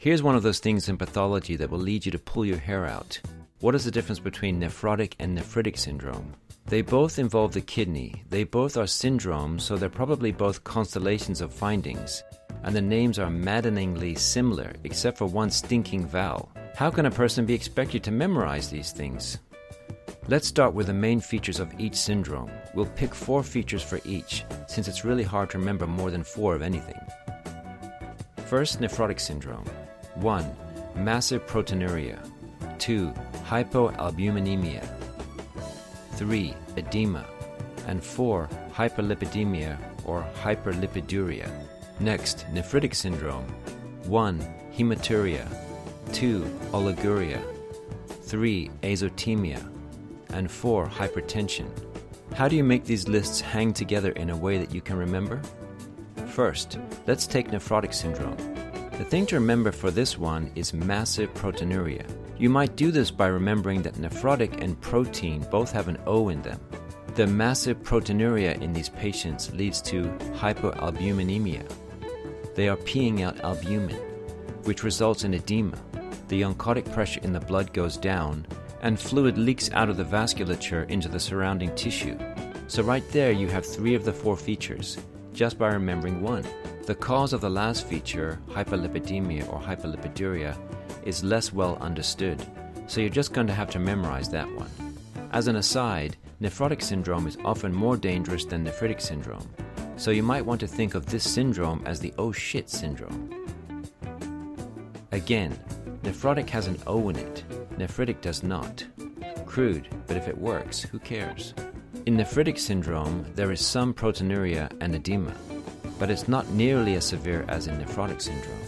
Here's one of those things in pathology that will lead you to pull your hair out. What is the difference between nephrotic and nephritic syndrome? They both involve the kidney. They both are syndromes, so they're probably both constellations of findings. And the names are maddeningly similar, except for one stinking vowel. How can a person be expected to memorize these things? Let's start with the main features of each syndrome. We'll pick four features for each, since it's really hard to remember more than four of anything. First, nephrotic syndrome. 1. Massive proteinuria. 2. Hypoalbuminemia. 3. Edema. And 4. Hyperlipidemia or hyperlipiduria. Next, nephritic syndrome. 1. Hematuria. 2. Oliguria. 3. Azotemia. And 4. Hypertension. How do you make these lists hang together in a way that you can remember? First, let's take nephrotic syndrome. The thing to remember for this one is massive proteinuria. You might do this by remembering that nephrotic and protein both have an O in them. The massive proteinuria in these patients leads to hypoalbuminemia. They are peeing out albumin, which results in edema. The oncotic pressure in the blood goes down, and fluid leaks out of the vasculature into the surrounding tissue. So, right there, you have three of the four features just by remembering one. The cause of the last feature, hyperlipidemia or hyperlipiduria, is less well understood, so you're just going to have to memorize that one. As an aside, nephrotic syndrome is often more dangerous than nephritic syndrome, so you might want to think of this syndrome as the oh shit syndrome. Again, nephrotic has an O in it, nephritic does not. Crude, but if it works, who cares? In nephritic syndrome, there is some proteinuria and edema but it's not nearly as severe as in nephrotic syndrome.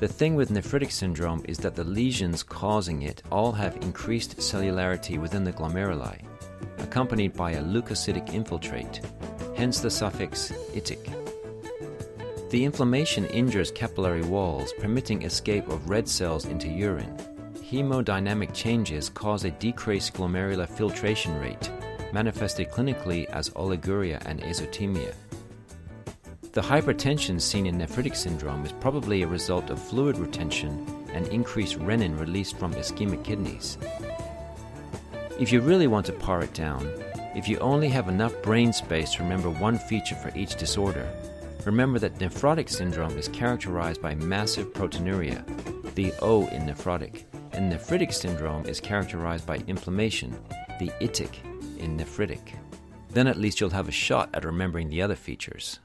The thing with nephritic syndrome is that the lesions causing it all have increased cellularity within the glomeruli, accompanied by a leukocytic infiltrate, hence the suffix itic. The inflammation injures capillary walls, permitting escape of red cells into urine. Hemodynamic changes cause a decreased glomerular filtration rate, manifested clinically as oliguria and azotemia. The hypertension seen in nephritic syndrome is probably a result of fluid retention and increased renin released from ischemic kidneys. If you really want to pare it down, if you only have enough brain space to remember one feature for each disorder, remember that nephrotic syndrome is characterized by massive proteinuria, the O in nephrotic, and nephritic syndrome is characterized by inflammation, the itic in nephritic. Then at least you'll have a shot at remembering the other features.